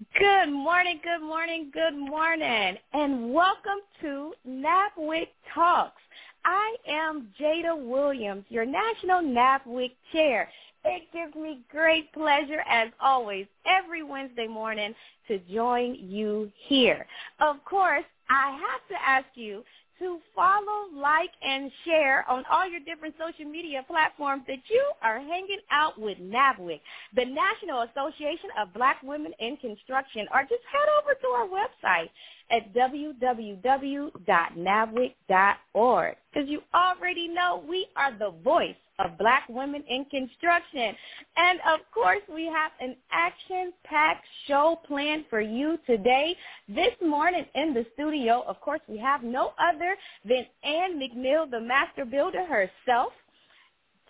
Good morning, good morning, good morning, and welcome to NABWIC Talks. I am Jada Williams, your National NABWIC Chair. It gives me great pleasure, as always, every Wednesday morning to join you here. Of course, I have to ask you to follow, like, and share on all your different social media platforms that you are hanging out with NABWIC, the National Association of Black Women in Construction, or just head over to our website at www.nabwic.org. Because you already know we are the voice of black women in construction. And of course, we have an action-packed show planned for you today. This morning in the studio, of course, we have no other than Ann McNeil, the master builder herself,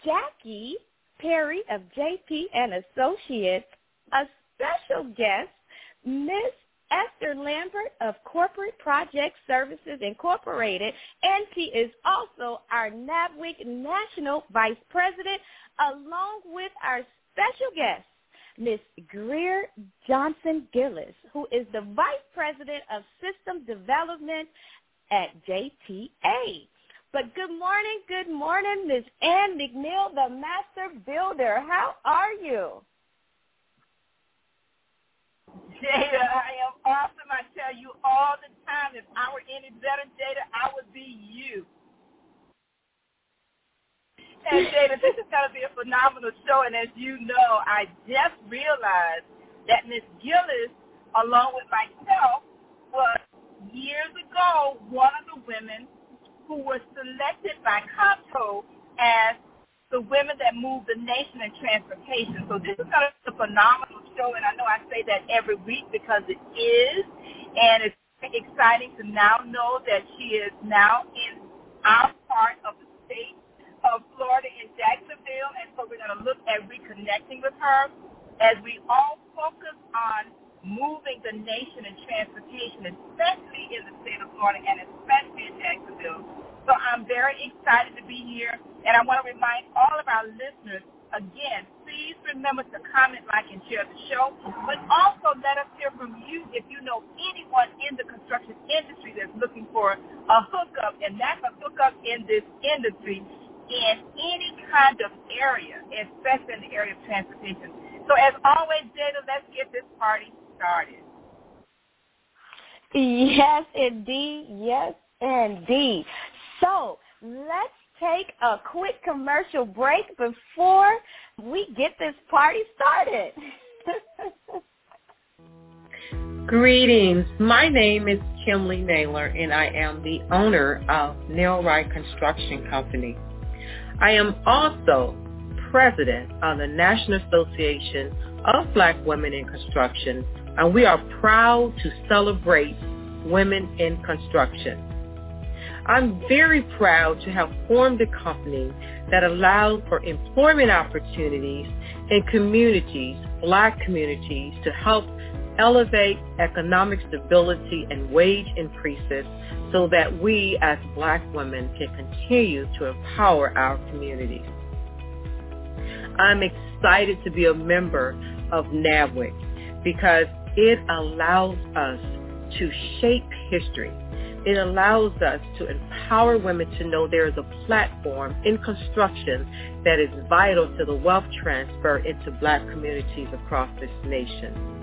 Jackie Perry of JP and Associates, a special guest, Miss Esther Lambert of Corporate Project Services Incorporated, and she is also our NABWIC National Vice President, along with our special guest, Ms. Greer Johnson Gillis, who is the Vice President of System Development at JTA. But good morning, good morning, Ms. Ann McNeil, the Master Builder. How are you? Jada, I am awesome. I tell you all the time, if I were any better, Jada, I would be you. And Jada, this is going to be a phenomenal show. And as you know, I just realized that Miss Gillis, along with myself, was years ago one of the women who was selected by COMTO as the women that move the nation in transportation. So this is going to be a phenomenal show, and I know I say that every week because it is, and it's exciting to now know that she is now in our part of the state of Florida in Jacksonville, and so we're going to look at reconnecting with her as we all focus on moving the nation in transportation, especially in the state of Florida and especially in Jacksonville. So I'm very excited to be here, and I want to remind all of our listeners, again, please remember to comment, like, and share the show, but also let us hear from you if you know anyone in the construction industry that's looking for a hookup, and that's a hookup in this industry in any kind of area, especially in the area of transportation. So as always, Jada, let's get this party started. Yes, indeed. Yes, indeed. So let's take a quick commercial break before we get this party started. Greetings. My name is Kimley Naylor, and I am the owner of Nailrite Construction Company. I am also president of the National Association of Black Women in Construction, and we are proud to celebrate women in construction. I'm very proud to have formed a company that allows for employment opportunities in communities, black communities, to help elevate economic stability and wage increases so that we as black women can continue to empower our communities. I'm excited to be a member of NABWIC because it allows us to shape history. It allows us to empower women to know there is a platform in construction that is vital to the wealth transfer into black communities across this nation.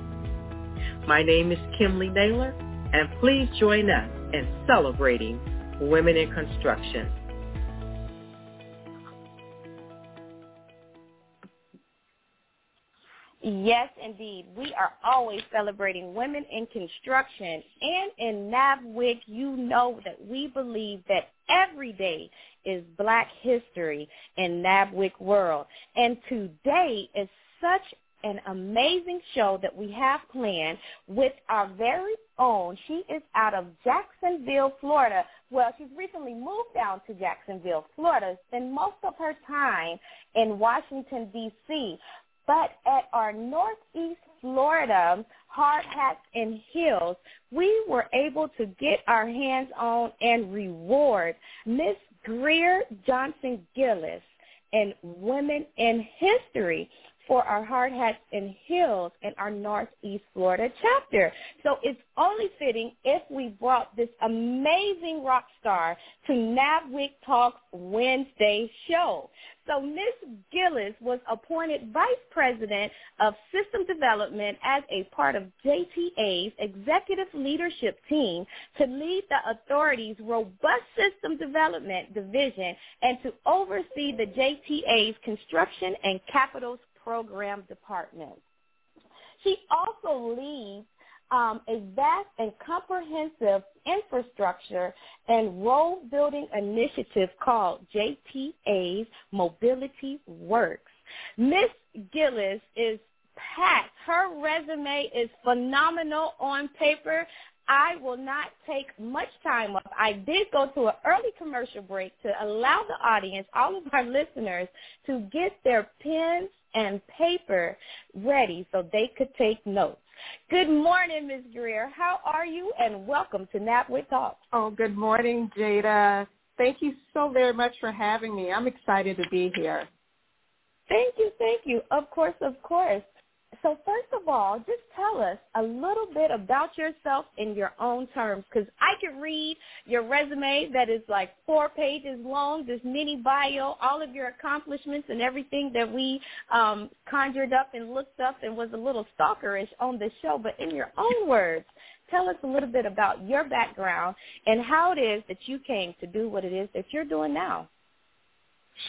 My name is Kimley Naylor, and please join us in celebrating women in construction. Yes, indeed. We are always celebrating women in construction. And in NABWIC, you know that we believe that every day is Black history in NABWIC world. And today is such an amazing show that we have planned with our very own. She is out of Jacksonville, Florida. Well, she's recently moved down to Jacksonville, Florida, spent most of her time in Washington, D.C. But at our Northeast Florida Hard Hats and Heels, we were able to get our hands on and reward Miss Greer Johnson Gillis and Women in History for our Hard Hats and Heels in our Northeast Florida chapter. So it's only fitting if we brought this amazing rock star to NABWIC Talks Wednesday show. So Ms. Gillis was appointed Vice President of System Development as a part of JTA's executive leadership team to lead the authority's robust system development division and to oversee the JTA's construction and capitals program department. She also leads um, a vast and comprehensive infrastructure and road building initiative called JTA's Mobility Works. Miss Gillis is packed. Her resume is phenomenal on paper. I will not take much time up. I did go to an early commercial break to allow the audience, all of our listeners, to get their pens and paper ready so they could take notes. Good morning, Ms. Greer. How are you? And welcome to NABWIC Talk. Oh, good morning, Jada. Thank you so very much for having me. I'm excited to be here. Thank you, thank you. Of course, of course. So first of all, just tell us a little bit about yourself in your own terms, because I can read your resume that is like four pages long, this mini bio, all of your accomplishments and everything that we um, conjured up and looked up and was a little stalkerish on the show. But in your own words, tell us a little bit about your background and how it is that you came to do what it is that you're doing now.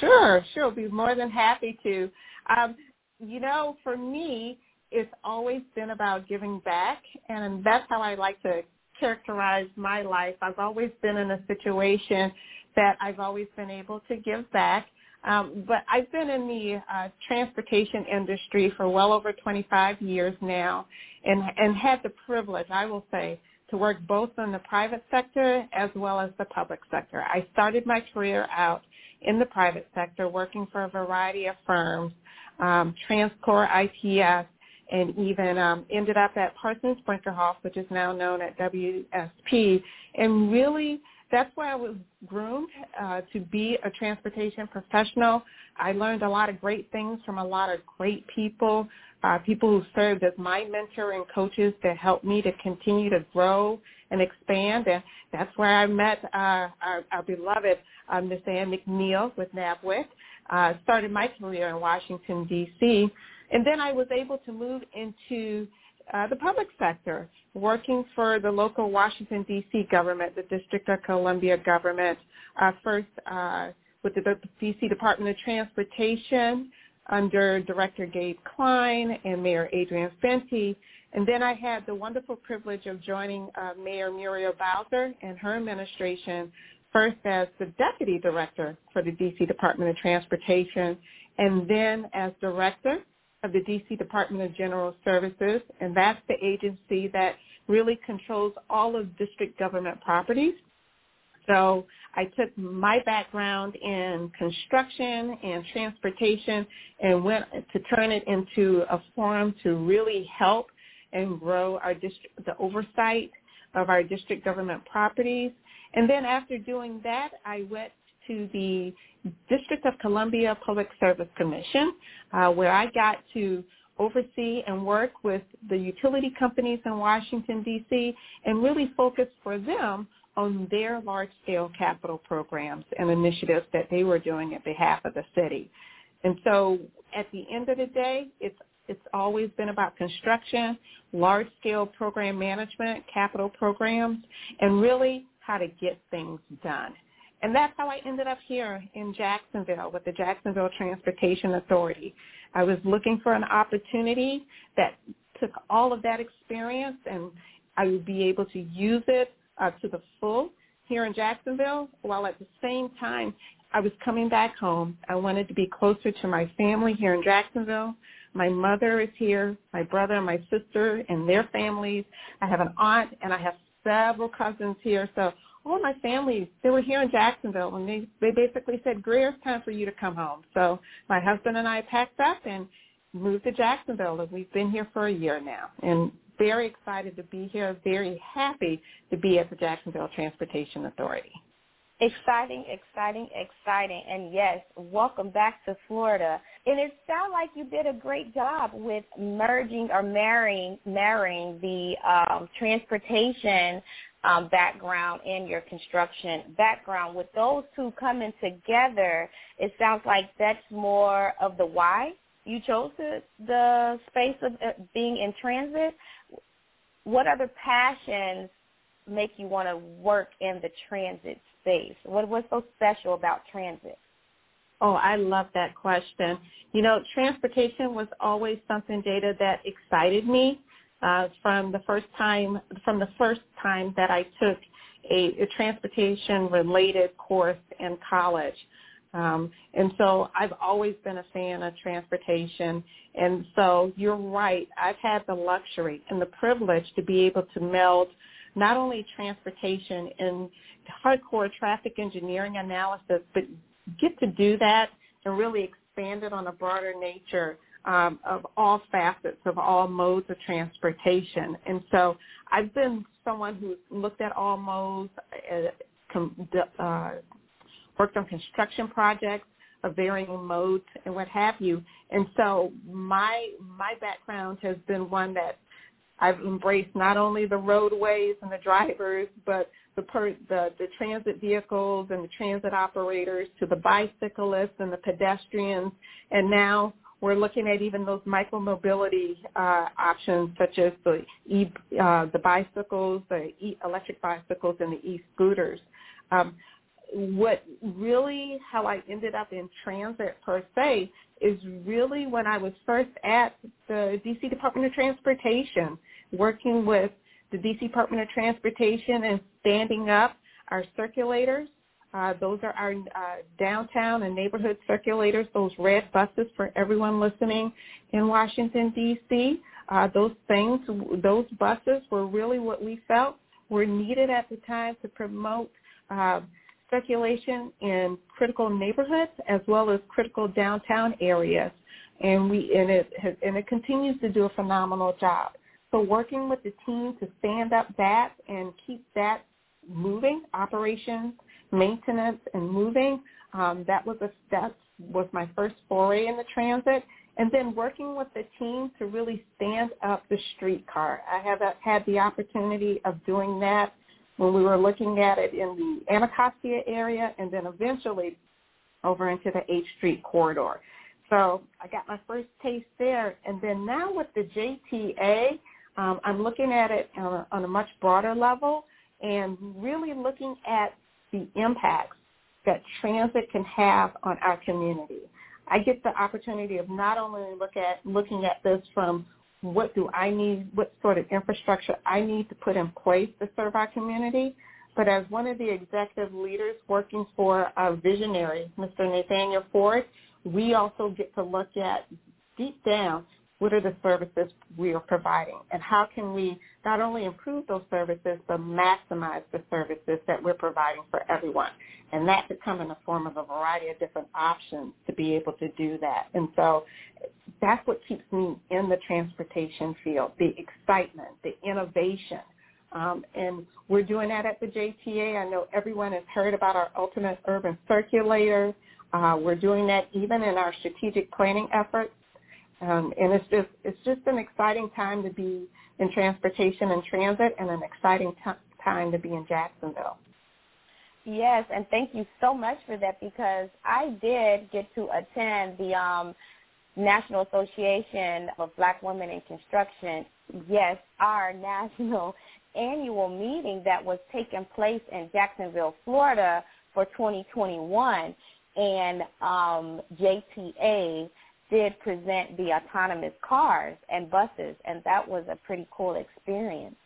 Sure, sure. I'll be more than happy to. Um, you know, for me, it's always been about giving back, and that's how I like to characterize my life. I've always been in a situation that I've always been able to give back. Um, but I've been in the uh, transportation industry for well over 25 years now and, and had the privilege, I will say, to work both in the private sector as well as the public sector. I started my career out in the private sector working for a variety of firms um, TransCore ITS, and even um, ended up at Parsons Brinckerhoff, which is now known at WSP. And really, that's where I was groomed uh, to be a transportation professional. I learned a lot of great things from a lot of great people, uh, people who served as my mentor and coaches to help me to continue to grow and expand. And that's where I met uh, our, our beloved uh, Miss Ann McNeil with NABWIC uh, started my career in Washington, D.C., and then I was able to move into uh, the public sector, working for the local Washington, D.C. government, the District of Columbia government, uh, first uh, with the D.C. Department of Transportation under Director Gabe Klein and Mayor Adrian Fenty. And then I had the wonderful privilege of joining uh, Mayor Muriel Bowser and her administration first as the deputy director for the D.C. Department of Transportation, and then as director of the D.C. Department of General Services, and that's the agency that really controls all of district government properties. So I took my background in construction and transportation and went to turn it into a forum to really help and grow our district, the oversight of our district government properties and then after doing that, I went to the District of Columbia Public Service Commission, uh, where I got to oversee and work with the utility companies in Washington, D.C., and really focus for them on their large-scale capital programs and initiatives that they were doing at behalf of the city. And so at the end of the day, it's it's always been about construction, large-scale program management, capital programs, and really how to get things done. And that's how I ended up here in Jacksonville with the Jacksonville Transportation Authority. I was looking for an opportunity that took all of that experience and I would be able to use it uh, to the full here in Jacksonville while at the same time I was coming back home. I wanted to be closer to my family here in Jacksonville. My mother is here, my brother and my sister and their families. I have an aunt and I have several cousins here. So all my family, they were here in Jacksonville and they, they basically said, Greer, it's time for you to come home. So my husband and I packed up and moved to Jacksonville and we've been here for a year now. And very excited to be here, very happy to be at the Jacksonville Transportation Authority. Exciting, exciting, exciting. And yes, welcome back to Florida. And it sounds like you did a great job with merging or marrying marrying the um, transportation um, background and your construction background. With those two coming together, it sounds like that's more of the why you chose the, the space of uh, being in transit. What other passions make you want to work in the transit space? What what's so special about transit? Oh, I love that question. You know, transportation was always something Jada that excited me uh, from the first time from the first time that I took a, a transportation related course in college. Um, and so I've always been a fan of transportation. And so you're right. I've had the luxury and the privilege to be able to meld not only transportation and hardcore traffic engineering analysis, but get to do that and really expand it on a broader nature um, of all facets of all modes of transportation. And so I've been someone who's looked at all modes, uh, uh, worked on construction projects of varying modes and what have you. And so my my background has been one that I've embraced not only the roadways and the drivers, but the, per, the the transit vehicles and the transit operators to the bicyclists and the pedestrians, and now we're looking at even those micromobility uh, options such as the e uh, the bicycles, the e electric bicycles, and the e-scooters. Um, what really how I ended up in transit per se is really when I was first at the DC Department of Transportation working with the DC Department of Transportation and standing up our circulators. Uh, those are our uh, downtown and neighborhood circulators, those red buses for everyone listening in Washington, D.C. Uh, those things, those buses were really what we felt were needed at the time to promote uh, circulation in critical neighborhoods as well as critical downtown areas. And we and it has, and it continues to do a phenomenal job. So working with the team to stand up that and keep that moving, operations, maintenance, and moving, um, that was a that was my first foray in the transit. And then working with the team to really stand up the streetcar. I have had the opportunity of doing that when we were looking at it in the Anacostia area and then eventually over into the H Street corridor. So I got my first taste there. And then now with the JTA, um, I'm looking at it on a, on a much broader level and really looking at the impacts that transit can have on our community. I get the opportunity of not only look at looking at this from what do I need, what sort of infrastructure I need to put in place to serve our community, but as one of the executive leaders working for a visionary, Mr. Nathaniel Ford, we also get to look at deep down what are the services we are providing? And how can we not only improve those services but maximize the services that we're providing for everyone? And that could come in the form of a variety of different options to be able to do that. And so that's what keeps me in the transportation field the excitement the innovation. Um, and we're doing that at the JTA. I know everyone has heard about our ultimate urban circulator. Uh, we're doing that even in our strategic planning efforts. Um, and it's just it's just an exciting time to be in transportation and transit and an exciting t- time to be in Jacksonville. Yes, and thank you so much for that because I did get to attend the um, National Association of Black Women in Construction, yes, our national annual meeting that was taking place in Jacksonville, Florida for 2021. And um, JTA did present the autonomous cars and buses, and that was a pretty cool experience.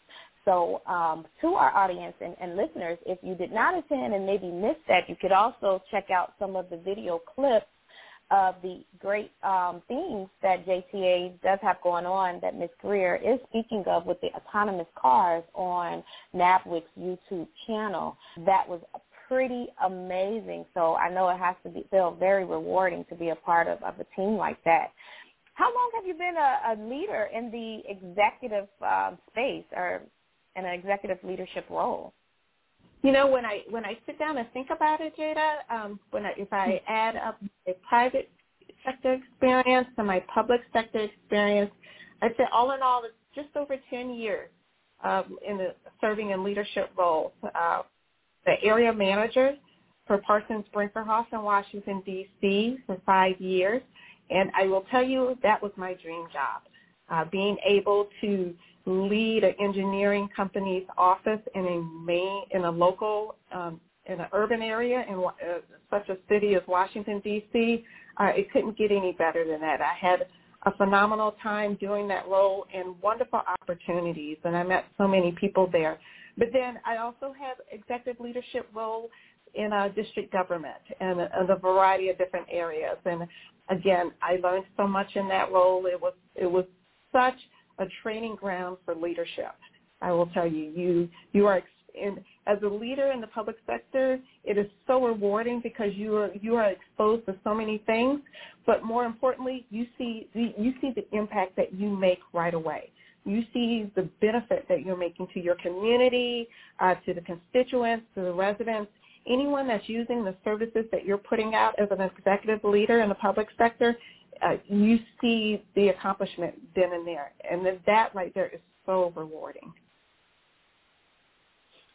So um, to our audience and, and listeners, if you did not attend and maybe missed that, you could also check out some of the video clips of the great um, things that JTA does have going on that Ms. Greer is speaking of with the autonomous cars on NABWIC's YouTube channel. That was pretty amazing. So I know it has to be, feel very rewarding to be a part of, of a team like that. How long have you been a, a leader in the executive um, space or in an executive leadership role? You know, when I when I sit down and think about it, Jada, um, when I, if I add up my private sector experience and my public sector experience, I'd say all in all, it's just over 10 years um, in the, serving in leadership roles. Uh, the area manager for Parsons Brinckerhoff in Washington, D.C. for five years. And I will tell you that was my dream job, uh, being able to lead an engineering company's office in a main in a local um, in an urban area in uh, such a city as Washington D.C. Uh, it couldn't get any better than that. I had a phenomenal time doing that role and wonderful opportunities, and I met so many people there. But then I also have executive leadership role in a district government and a, and variety of different areas. And again, I learned so much in that role. It was it was such a training ground for leadership. I will tell you, you you are in, as a leader in the public sector, it is so rewarding because you are you are exposed to so many things. But more importantly, you see you see the impact that you make right away. You see the benefit that you're making to your community, uh, to the constituents, to the residents, anyone that's using the services that you're putting out as an executive leader in the public sector uh, you see the accomplishment then and there. And that right there is so rewarding.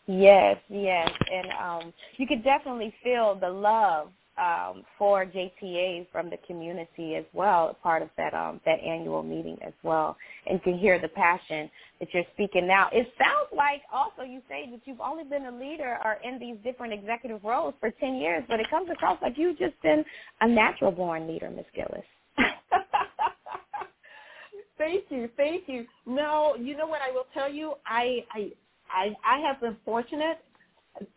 Yes, yes. And um, you could definitely feel the love um, for JTA from the community as well, part of that um, that annual meeting as well, and can hear the passion that you're speaking now. It sounds like also you say that you've only been a leader or in these different executive roles for 10 years, but it comes across like you've just been a natural born leader, Ms. Gillis. thank you, thank you. No, you know what I will tell you? I I I, I have been fortunate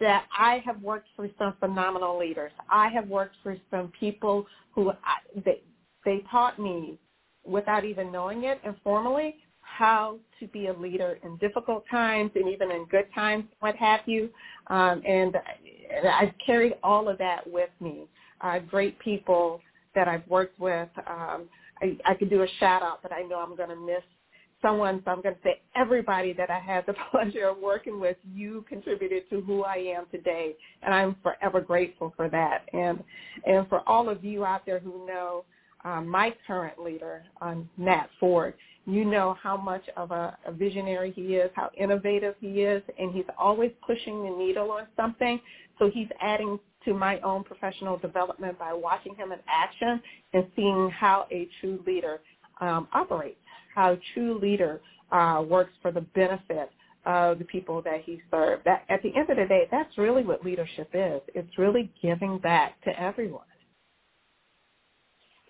that I have worked for some phenomenal leaders. I have worked for some people who I, they they taught me without even knowing it informally how to be a leader in difficult times and even in good times, what have you. Um, and, and I've carried all of that with me. Uh, great people that I've worked with. Um, I, I could do a shout out, but I know I'm going to miss someone. So I'm going to say everybody that I had the pleasure of working with, you contributed to who I am today, and I'm forever grateful for that. And and for all of you out there who know um, my current leader, um, Nat Ford, you know how much of a, a visionary he is, how innovative he is, and he's always pushing the needle on something. So he's adding to my own professional development by watching him in action and seeing how a true leader um, operates, how true leader uh, works for the benefit of the people that he served. That, at the end of the day, that's really what leadership is. It's really giving back to everyone.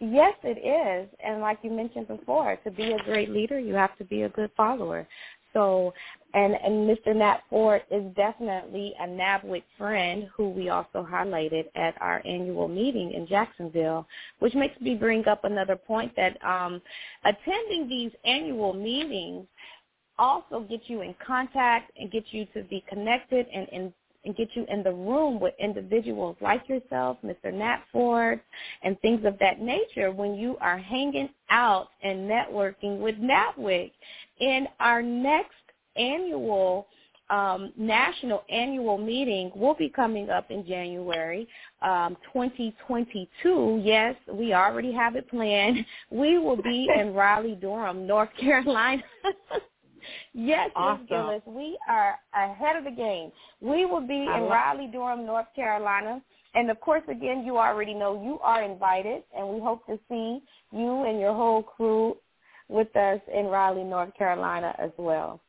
Yes, it is. And like you mentioned before, to be a great leader, you have to be a good follower. So, and, and Mr. Nat Ford is definitely a NABWIC friend who we also highlighted at our annual meeting in Jacksonville, which makes me bring up another point that um, attending these annual meetings also get you in contact and get you to be connected and, and and get you in the room with individuals like yourself, Mr. Nat Ford, and things of that nature when you are hanging out and networking with NABWIC in our next annual um, national annual meeting will be coming up in January um, 2022. Yes, we already have it planned. We will be in Raleigh, Durham, North Carolina. yes, awesome. Ms. Gillis, we are ahead of the game. We will be in Raleigh, Durham, North Carolina. And of course, again, you already know you are invited, and we hope to see you and your whole crew with us in Raleigh, North Carolina as well.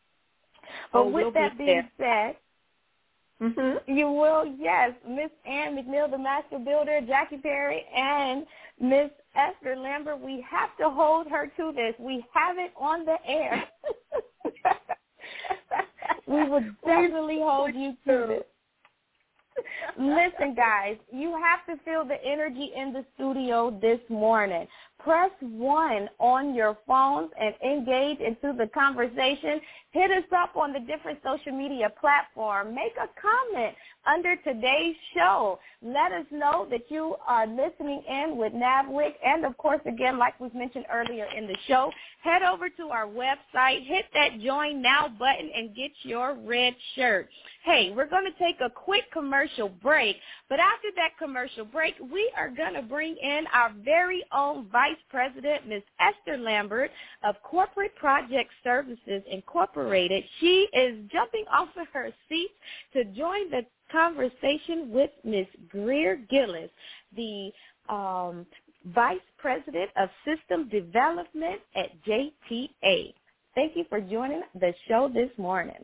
But oh, with we'll that be being there. said, mm-hmm. you will, yes, Miss Ann McNeil, the Master Builder, Jackie Perry, and Miss Esther Lambert. We have to hold her to this. We have it on the air. we will definitely hold you to this. Listen, guys, you have to feel the energy in the studio this morning. Press 1 on your phones and engage into the conversation. Hit us up on the different social media platforms. Make a comment under today's show. Let us know that you are listening in with NABWIC. And, of course, again, like was mentioned earlier in the show, head over to our website, hit that Join Now button, and get your red shirt. Hey, we're going to take a quick commercial break. But after that commercial break, we are going to bring in our very own Vice President, Ms. Esther Lambert of Corporate Project Services Incorporated. She is jumping off of her seat to join the conversation with Ms. Greer Gillis, the um, Vice President of System Development at JTA. Thank you for joining the show this morning.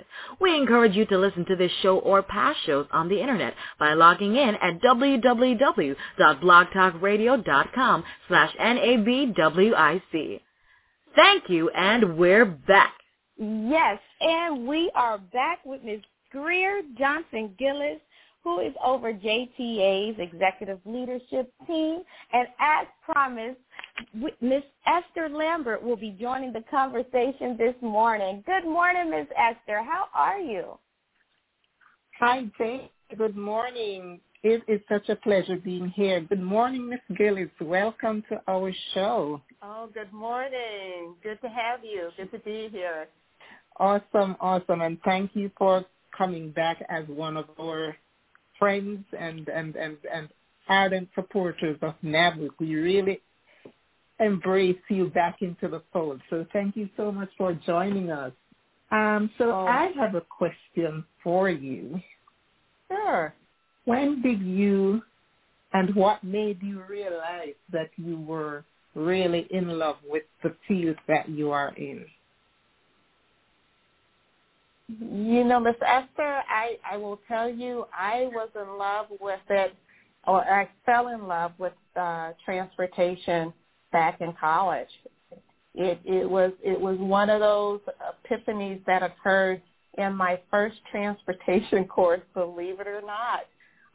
We encourage you to listen to this show or past shows on the internet by logging in at www.blogtalkradio.com slash NABWIC. Thank you, and we're back. Yes, and we are back with Ms. Greer Johnson Gillis, who is over JTA's executive leadership team. And as promised, Miss Esther Lambert will be joining the conversation this morning. Good morning, Miss Esther. How are you? Hi, Jane. Good morning. It is such a pleasure being here. Good morning, Miss Gillis. Welcome to our show. Oh, good morning. Good to have you. Good to be here. Awesome, awesome. And thank you for coming back as one of our friends and, and, and, and ardent supporters of NABWIC. We really embrace you back into the fold. So thank you so much for joining us. Um, so Oh. I have a question for you. Sure. When did you and what made you realize that you were really in love with the field that you are in? You know, Miss Esther, I, I will tell you, I was in love with it, or I fell in love with uh, transportation back in college. It, it was it was one of those epiphanies that occurred in my first transportation course. Believe it or not,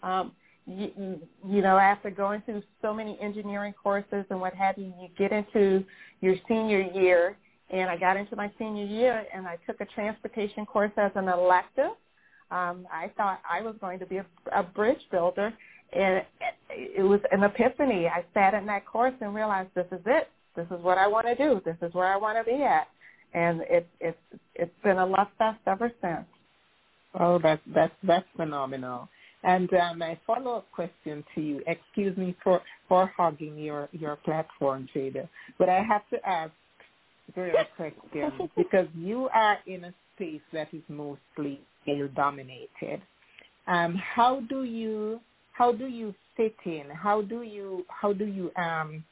um, you, you know, after going through so many engineering courses and what have you, you get into your senior year and I got into my senior year and I took a transportation course as an elective. Um, I thought I was going to be a, a bridge builder, and it, was an epiphany. I sat in that course and realized this is it. This is what I want to do. This is where I want to be at, and it's it's it's been a love fest ever since. Oh, that's that's that's phenomenal. And uh, my follow-up question to you, excuse me for, for hogging your, your platform, Jada, but I have to ask very question because you are in a space that is mostly male dominated. Um, how do you how do you fit in? How do you how do you um,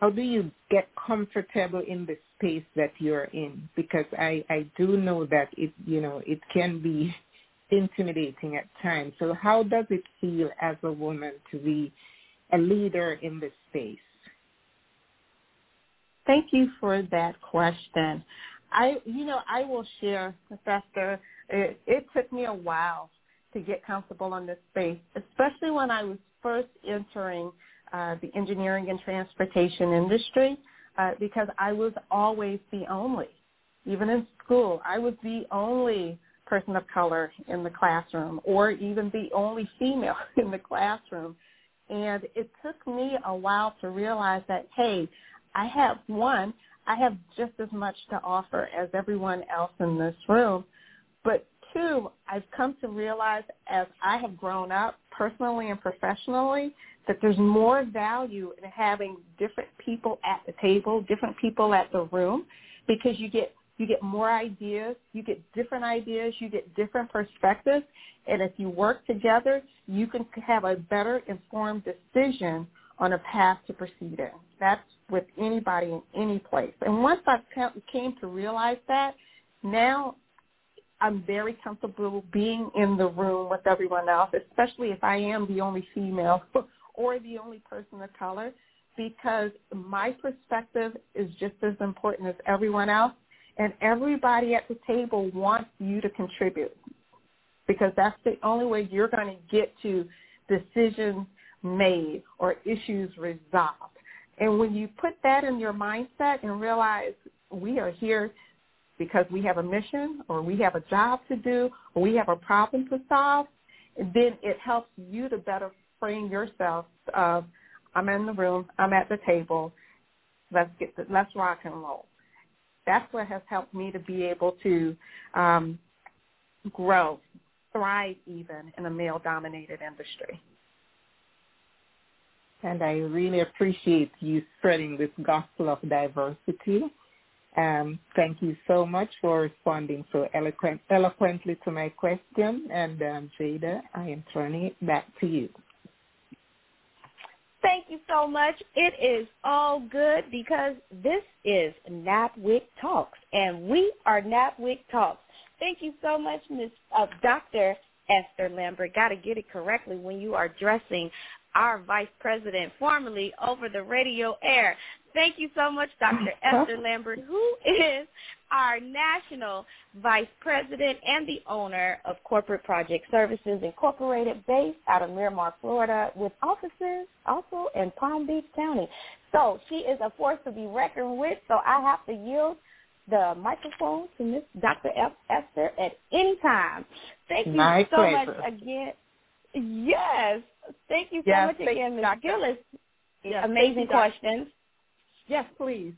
how do you get comfortable in the space that you're in? Because I I do know that it you know it can be intimidating at times. So how does it feel as a woman to be a leader in this space? Thank you for that question. I, you know, I will share, Professor. It, it took me a while to get comfortable in this space, especially when I was first entering uh, the engineering and transportation industry, uh, because I was always the only. Even in school, I was the only person of color in the classroom, or even the only female in the classroom. And it took me a while to realize that, hey, I have one, I have just as much to offer as everyone else in this room. But two, I've come to realize as I have grown up personally and professionally that there's more value in having different people at the table, different people at the room, because you get you get more ideas, you get different ideas, you get different perspectives, and if you work together, you can have a better informed decision on a path to proceed in. That's with anybody in any place. And once I came to realize that, now I'm very comfortable being in the room with everyone else, especially if I am the only female or the only person of color, because my perspective is just as important as everyone else. And everybody at the table wants you to contribute because that's the only way you're going to get to decisions made or issues resolved. And when you put that in your mindset and realize we are here because we have a mission or we have a job to do or we have a problem to solve, then it helps you to better frame yourself of I'm in the room, I'm at the table, let's get the, let's rock and roll. That's what has helped me to be able to um, grow, thrive even in a male-dominated industry. And I really appreciate you spreading this gospel of diversity. Um, thank you so much for responding so eloquent, eloquently to my question. And um, Jada, I am turning it back to you. Thank you so much. It is all good because this is NABWIC Talks, and we are NABWIC Talks. Thank you so much, Ms. Uh, Dr. Esther Lambert. Got to get it correctly when you are addressing our vice president formerly over the radio air. Thank you so much, Dr. Esther Lambert, who is our national vice president and the owner of Corporate Project Services Incorporated based out of Miramar, Florida, with offices also in Palm Beach County. So she is a force to be reckoned with, so I have to yield the microphone to Miss Dr. F. Esther at any time. Thank you My so pleasure. much again. Yes. Thank you so Yes, much again, Ms. Gillis. Yes, Amazing questions. Yes, please.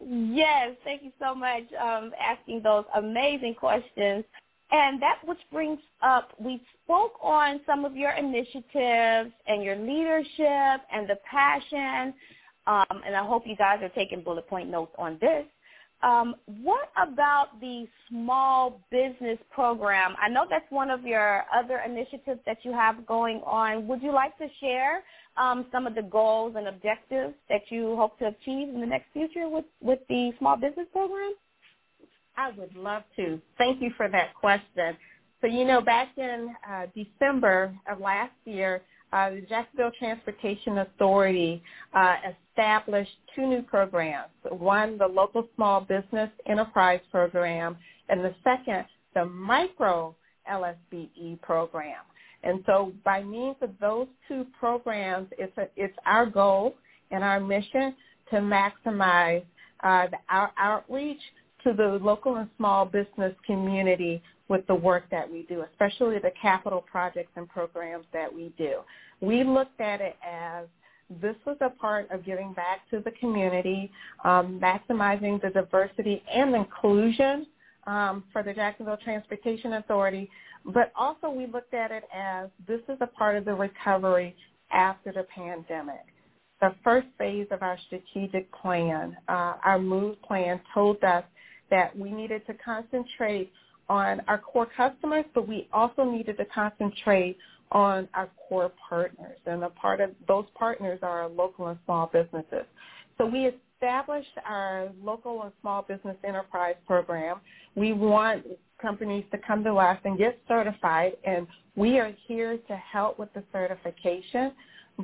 Yes, thank you so much um, asking those amazing questions. And that which brings up, we spoke on some of your initiatives and your leadership and the passion, um, and I hope you guys are taking bullet point notes on this. Um, what about the small business program? I know that's one of your other initiatives that you have going on. Would you like to share um, some of the goals and objectives that you hope to achieve in the next future with, with the small business program? I would love to. Thank you for that question. So, you know, back in uh, December of last year, uh, the Jacksonville Transportation Authority uh, established two new programs. One, the Local Small Business Enterprise Program, and the second, the Micro LSBE Program. And so by means of those two programs, it's, a, it's our goal and our mission to maximize uh, the, our outreach to the local and small business community with the work that we do, especially the capital projects and programs that we do. We looked at it as this was a part of giving back to the community, um, maximizing the diversity and inclusion um, for the Jacksonville Transportation Authority, but also we looked at it as this is a part of the recovery after the pandemic. The first phase of our strategic plan, uh, our MOVE plan, told us that we needed to concentrate on our core customers, but we also needed to concentrate on our core partners. And a part of those partners are our local and small businesses. So we established our local and small business enterprise program. We want companies to come to us and get certified, and we are here to help with the certification.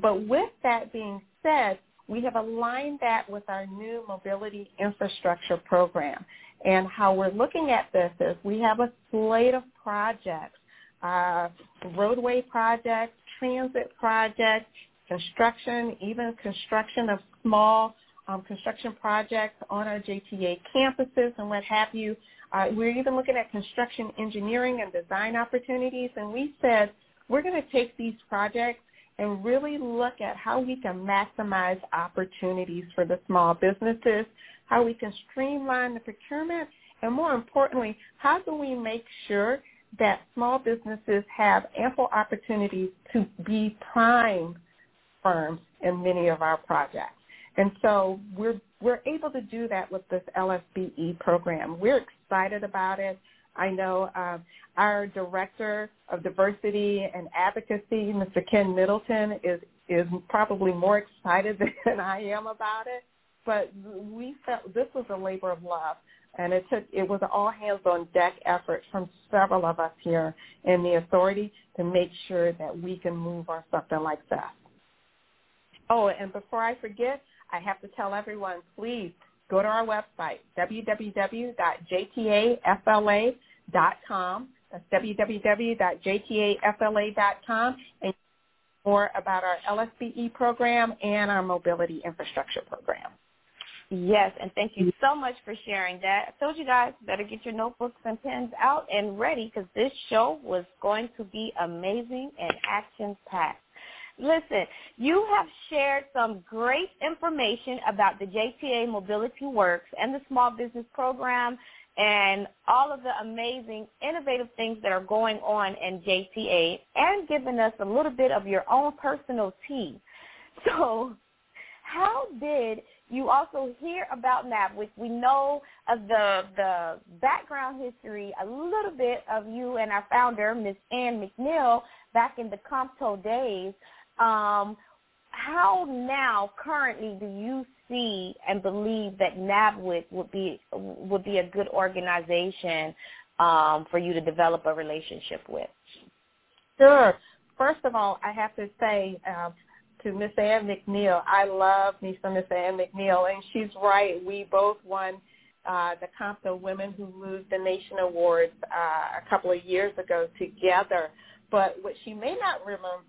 But with that being said, we have aligned that with our new mobility infrastructure program. And how we're looking at this is we have a slate of projects, uh, roadway projects, transit projects, construction, even construction of small um, construction projects on our JTA campuses and what have you. Uh, we're even looking at construction engineering and design opportunities, and we said we're going to take these projects and really look at how we can maximize opportunities for the small businesses, how we can streamline the procurement, and more importantly, how do we make sure that small businesses have ample opportunities to be prime firms in many of our projects. And so we're we're able to do that with this LSBE program. We're excited about it. I know uh, our director of diversity and advocacy, Mr. Ken Middleton, is is probably more excited than I am about it. But we felt this was a labor of love, and it took it was an all hands on deck effort from several of us here in the authority to make sure that we can move on something like that. Oh, and before I forget, I have to tell everyone, please go to our website, www.jtafla.com. That's www.jtafla.com and more about our LSBE program and our mobility infrastructure program. Yes, and thank you so much for sharing that. I told you guys better get your notebooks and pens out and ready because this show was going to be amazing and action-packed. Listen, you have shared some great information about the JTA Mobility Works and the Small Business Program and all of the amazing, innovative things that are going on in JTA and given us a little bit of your own personal tea. So how did you also hear about NABWIC? We know of the the background history, a little bit of you and our founder, Ms. Ann McNeil, back in the COMTO days. Um, how now, currently, do you see and believe that NABWIC would be would be a good organization um, for you to develop a relationship with? Sure. First of all, I have to say uh, to Miss Ann McNeil, I love me some Miss Ann McNeil, and she's right. We both won uh, the COMTO Women Who Moved the Nation Awards uh, a couple of years ago together. But what she may not remember,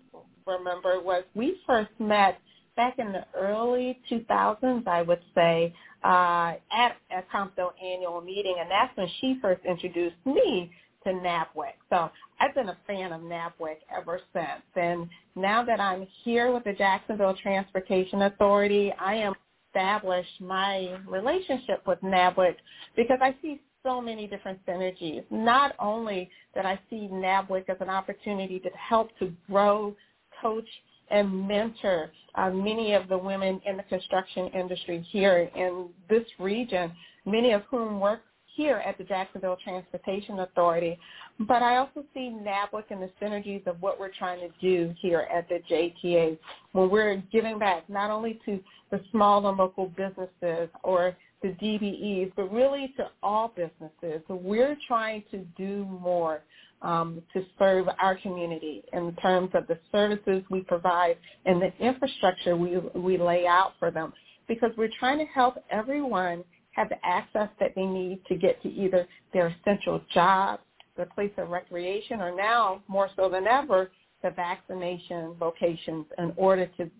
remember was we first met back in the early 2000s, I would say, uh, at a COMTO annual meeting, and that's when she first introduced me to NABWIC. So I've been a fan of NABWIC ever since. And now that I'm here with the Jacksonville Transportation Authority, I am established my relationship with NABWIC because I see so many different synergies. Not only that I see NABWIC as an opportunity to help to grow, coach, and mentor uh, many of the women in the construction industry here in this region, many of whom work here at the Jacksonville Transportation Authority. But I also see NABWIC and the synergies of what we're trying to do here at the JTA when we're giving back not only to the small and local businesses or the DBEs, but really to all businesses. So we're trying to do more um, to serve our community in terms of the services we provide and the infrastructure we, we lay out for them because we're trying to help everyone have the access that they need to get to either their essential job, their place of recreation, or now more so than ever, the vaccination locations in order to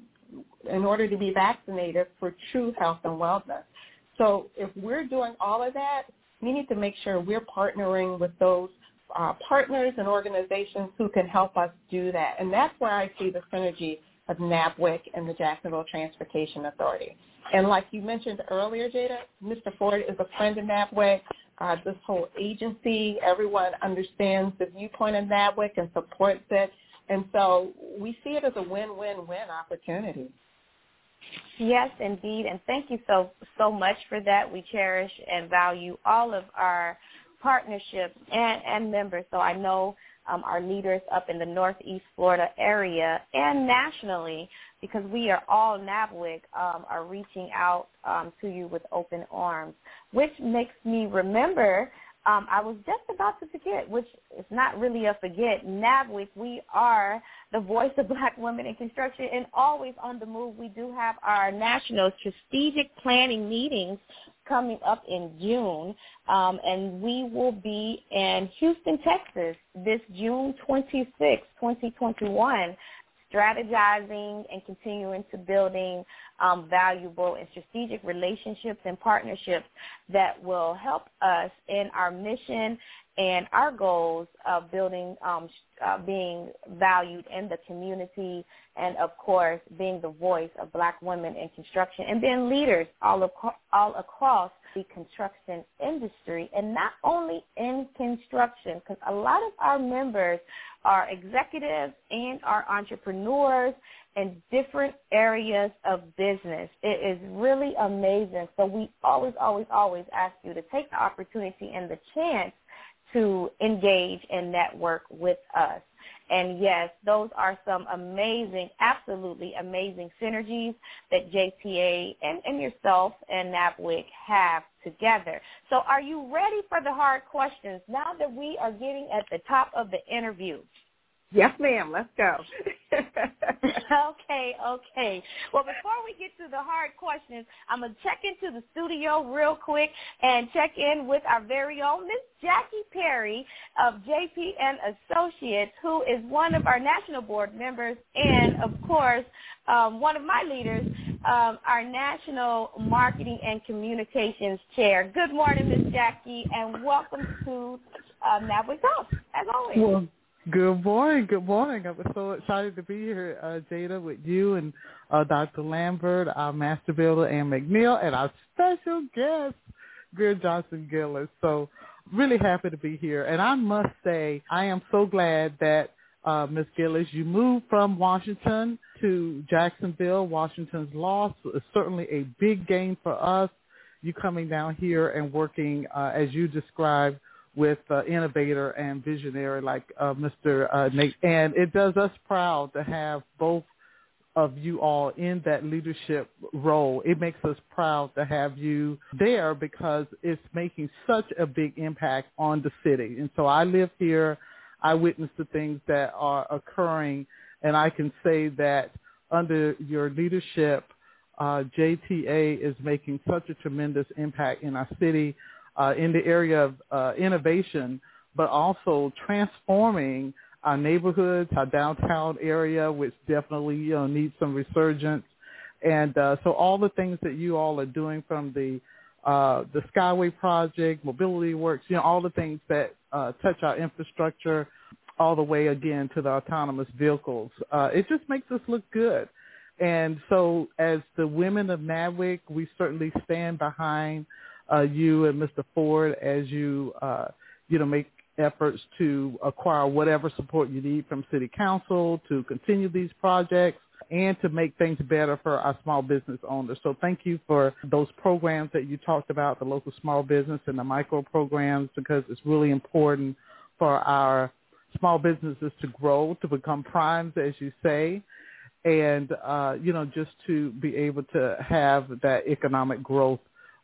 in order to be vaccinated for true health and wellness. So if we're doing all of that, we need to make sure we're partnering with those uh, partners and organizations who can help us do that. And that's where I see the synergy of NABWIC and the Jacksonville Transportation Authority. And like you mentioned earlier, Jada, Mr. Ford is a friend of NABWIC. Uh, this whole agency, everyone understands the viewpoint of NABWIC and supports it. And so we see it as a win-win-win opportunity. Yes, indeed, and thank you so so much for that. We cherish and value all of our partnerships, and, and members. So I know um, our leaders up in the Northeast Florida area and nationally, because we are all NABWIC, um, are reaching out um, to you with open arms, which makes me remember um, I was just about to forget, which is not really a forget. NABWIC, we are the voice of black women in construction and always on the move. We do have our national strategic planning meetings coming up in June, um, and we will be in Houston, Texas this June 26, 2021 strategizing and continuing to building um, valuable and strategic relationships and partnerships that will help us in our mission and our goals of building, um, uh, being valued in the community, and of course, being the voice of black women in construction and being leaders all, ac- all across the construction industry, and not only in construction, because a lot of our members are executives and are entrepreneurs in different areas of business. It is really amazing. So we always, always, always ask you to take the opportunity and the chance to engage and network with us. And yes, those are some amazing, absolutely amazing synergies that JTA and, and yourself and NABWIC have together. So are you ready for the hard questions now that we are getting at the top of the interview? Yes, ma'am. Let's go. okay, okay. Well, before we get to the hard questions, I'm going to check into the studio real quick and check in with our very own Miss Jackie Perry of JP&, Associates, who is one of our national board members and, of course, um, one of my leaders, um, our national marketing and communications chair. Good morning, Miss Jackie, and welcome to um, NABWIC Talk, as always. Well, Good morning. Good morning. I was so excited to be here, uh, Jada, with you and uh, Dr. Lambert, our master builder, Ann McNeil, and our special guest, Greer Johnson Gillis. So really happy to be here. And I must say, I am so glad that uh, Ms. Gillis, you moved from Washington to Jacksonville. Washington's loss is certainly a big gain for us. You coming down here and working, uh, as you described, with uh, innovator and visionary like uh, Mr. Uh, Nate. And it does us proud to have both of you all in that leadership role. It makes us proud to have you there because it's making such a big impact on the city. And so I live here. I witness the things that are occurring, and I can say that under your leadership, uh, JTA is making such a tremendous impact in our city uh, in the area of uh, innovation, but also transforming our neighborhoods, our downtown area, which definitely you know needs some resurgence. And uh, so all the things that you all are doing from the uh, the Skyway project, Mobility Works, you know, all the things that uh, touch our infrastructure, all the way again to the autonomous vehicles. Uh, it just makes us look good. And so as the women of NABWIC, we certainly stand behind uh, you and Mr. Ford as you, uh, you know, make efforts to acquire whatever support you need from City Council to continue these projects and to make things better for our small business owners. So thank you for those programs that you talked about, the local small business and the micro programs, because it's really important for our small businesses to grow, to become primes, as you say, and, uh, you know, just to be able to have that economic growth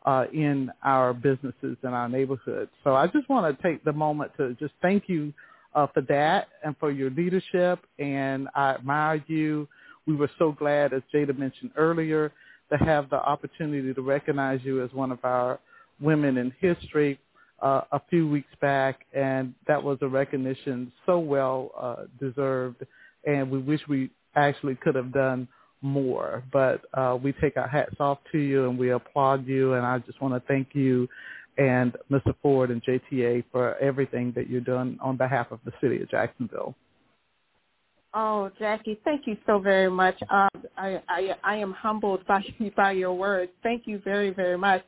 uh, in our businesses and our neighborhoods. So I just want to take the moment to just thank you uh, for that and for your leadership. And I admire you. We were so glad, as Jada mentioned earlier, to have the opportunity to recognize you as one of our women in history uh, a few weeks back, and that was a recognition so well uh, deserved. And we wish we actually could have done more. But uh, we take our hats off to you and we applaud you. And I just want to thank you and Mr. Ford and JTA for everything that you're doing on behalf of the city of Jacksonville. Oh, Jackie, thank you so very much. Um, I, I I am humbled by by your words. Thank you very very much.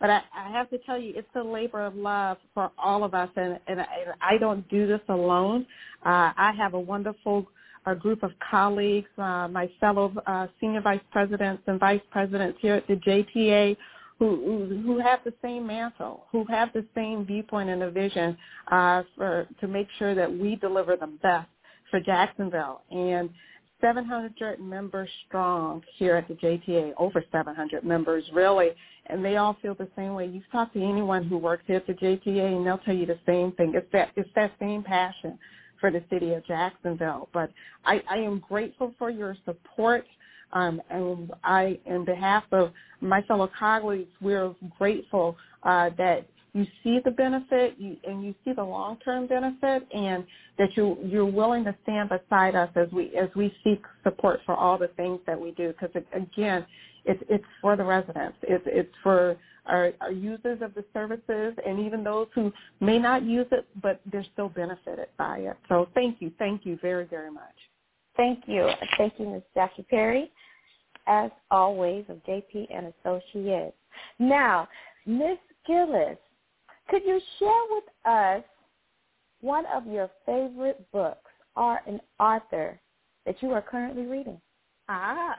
But I, I have to tell you, it's a labor of love for all of us, and and, and I don't do this alone. Uh, I have a wonderful a group of colleagues, uh, my fellow uh, senior vice presidents and vice presidents here at the JTA who who have the same mantle, who have the same viewpoint and a vision uh, for to make sure that we deliver the best for Jacksonville. And 700 members strong here at the JTA, over 700 members really, and they all feel the same way. You've talked to anyone who works here at the JTA, and they'll tell you the same thing. It's that it's that same passion for the city of Jacksonville. But I, I am grateful for your support. Um, and I, in behalf of my fellow colleagues, we're grateful uh, that you see the benefit you, and you see the long-term benefit and that you, you're willing to stand beside us as we, as we seek support for all the things that we do. Because again, it's, it's for the residents. It's, it's for our, our users of the services and even those who may not use it, but they're still benefited by it. So thank you. Thank you very, very much. Thank you. Thank you, Ms. Jackie Perry, as always, of JP and Associates. Now, Ms. Gillis, could you share with us one of your favorite books or an author that you are currently reading? Ah,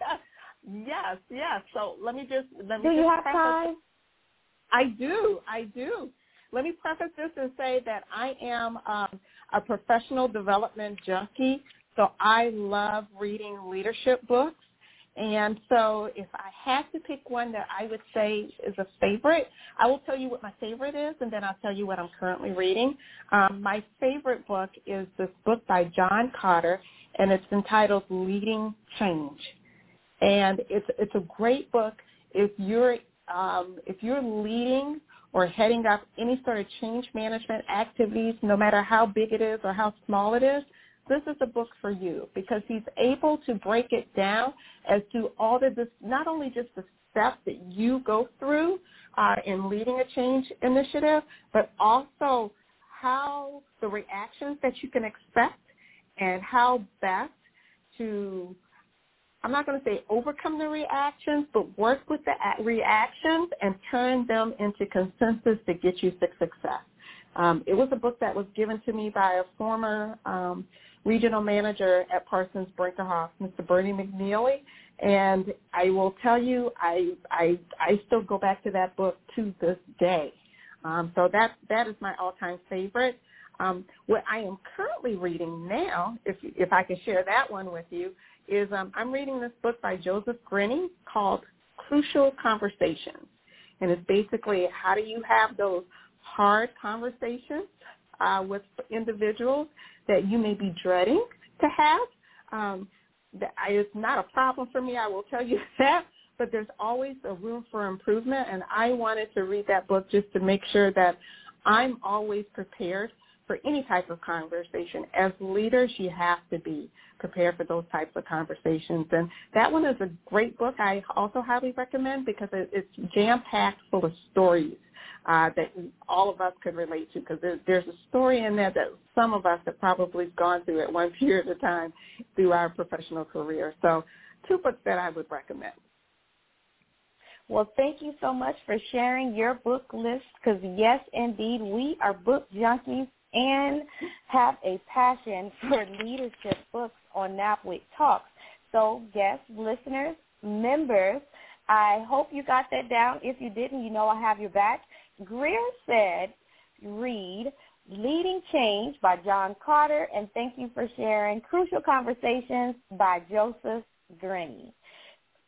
yes, yes. So let me just let me. Do you have time? I do. I do. Let me preface this and say that I am um, a professional development junkie, so I love reading leadership books. And so if I had to pick one that I would say is a favorite, I will tell you what my favorite is, and then I'll tell you what I'm currently reading. Um, my favorite book is this book by John Kotter, and it's entitled Leading Change. And it's it's a great book if you're um, if you're leading or heading up any sort of change management activities, no matter how big it is or how small it is this is a book for you because he's able to break it down as to all the this, not only just the steps that you go through uh, in leading a change initiative, but also how the reactions that you can expect and how best to I'm not going to say overcome the reactions, but work with the reactions and turn them into consensus to get you to success. Um, it was a book that was given to me by a former um, regional manager at Parsons Brinckerhoff, Mr. Bernie McNeely. And I will tell you, I, I, I still go back to that book to this day. Um, so that, that is my all-time favorite. Um, what I am currently reading now, if, if I can share that one with you, is um, I'm reading this book by Joseph Grenny called Crucial Conversations. And it's basically how do you have those hard conversations uh, with individuals that you may be dreading to have. Um, I, it's not a problem for me, I will tell you that, but there's always a room for improvement, and I wanted to read that book just to make sure that I'm always prepared for any type of conversation. As leaders, you have to be prepared for those types of conversations. And that one is a great book. I also highly recommend because it's jam-packed full of stories uh, that all of us could relate to because there, there's a story in there that some of us have probably gone through at one period of time through our professional career. So two books that I would recommend. Well, thank you so much for sharing your book list because yes, indeed, we are book junkies and have a passion for leadership books on NABWIC Talks. So guests, listeners, members, I hope you got that down. If you didn't, you know I have your back. Greer said, read Leading Change by John Kotter, and thank you for sharing Crucial Conversations by Joseph Grenny.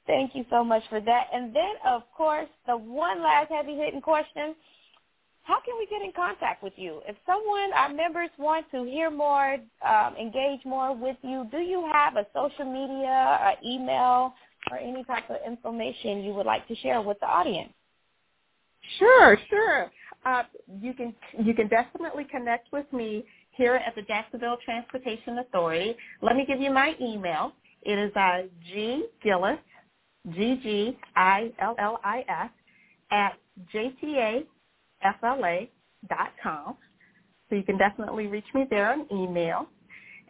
Thank you so much for that. And then, of course, the one last heavy-hitting question, how can we get in contact with you? If someone, our members, want to hear more, um, engage more with you, do you have a social media, or email, or any type of information you would like to share with the audience? Sure, sure. Uh, you can you can definitely connect with me here at the Jacksonville Transportation Authority. Let me give you my email. It is uh, G Gillis, G G I L L I S, at jtafla dot com. So you can definitely reach me there on email.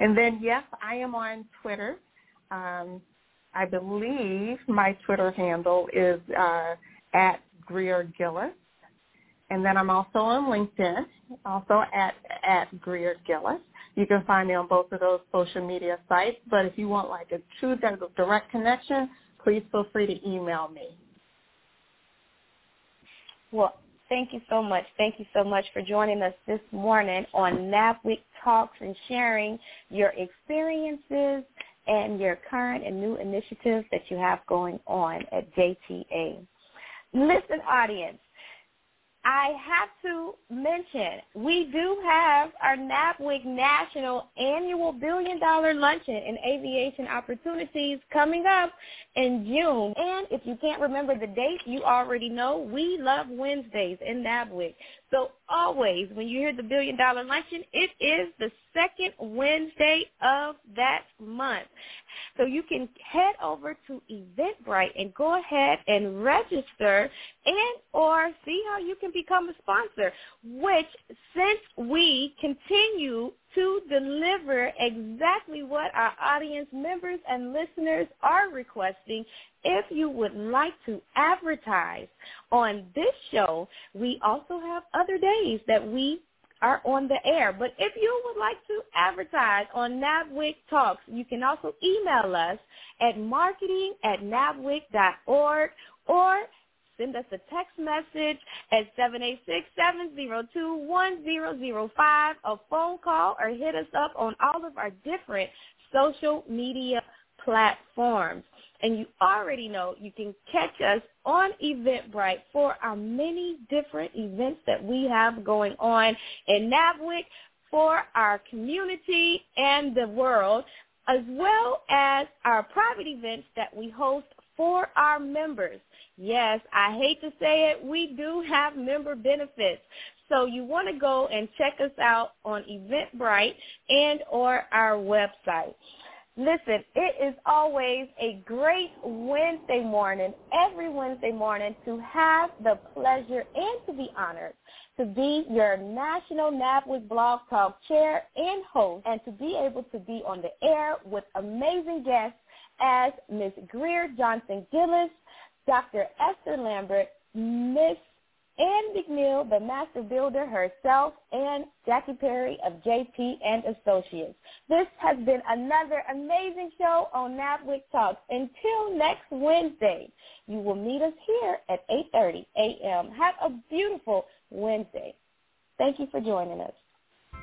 And then yes, I am on Twitter. Um, I believe my Twitter handle is uh, at Greer Gillis. And then I'm also on LinkedIn, also at, at Greer Gillis. You can find me on both of those social media sites. But if you want like a true direct connection, please feel free to email me. Well, thank you so much. Thank you so much for joining us this morning on NABWIC Talks and sharing your experiences and your current and new initiatives that you have going on at JTA. Listen, audience, I have to mention we do have our NABWIC National Annual Billion Dollar Luncheon in Aviation Opportunities coming up in June. And if you can't remember the date, you already know we love Wednesdays in NABWIC. So always, when you hear the Billion Dollar Luncheon, it is the second Wednesday of that month. So you can head over to Eventbrite and go ahead and register and or see how you can become a sponsor, which since we continue to deliver exactly what our audience members and listeners are requesting, if you would like to advertise on this show, we also have other days that we are on the air. But if you would like to advertise on NABWIC Talks, you can also email us at marketing at nabwic.org or send us a text message at 786-702-1005, a phone call, or hit us up on all of our different social media platforms. And you already know you can catch us on Eventbrite for our many different events that we have going on in NABWIC for our community and the world, as well as our private events that we host for our members. Yes, I hate to say it, we do have member benefits. So you want to go and check us out on Eventbrite and or our website. Listen, it is always a great Wednesday morning, every Wednesday morning, to have the pleasure and to be honored to be your National NABWIC Blog Talk chair and host and to be able to be on the air with amazing guests as Ms. Greer Johnson Gillis, Dr. Esther Lambert, Ms. Ann McNeil, the master builder herself, and Jackie Perry of JP and Associates. This has been another amazing show on NABWIC Talks. Until next Wednesday, you will meet us here at 8.30 a.m. Have a beautiful Wednesday. Thank you for joining us.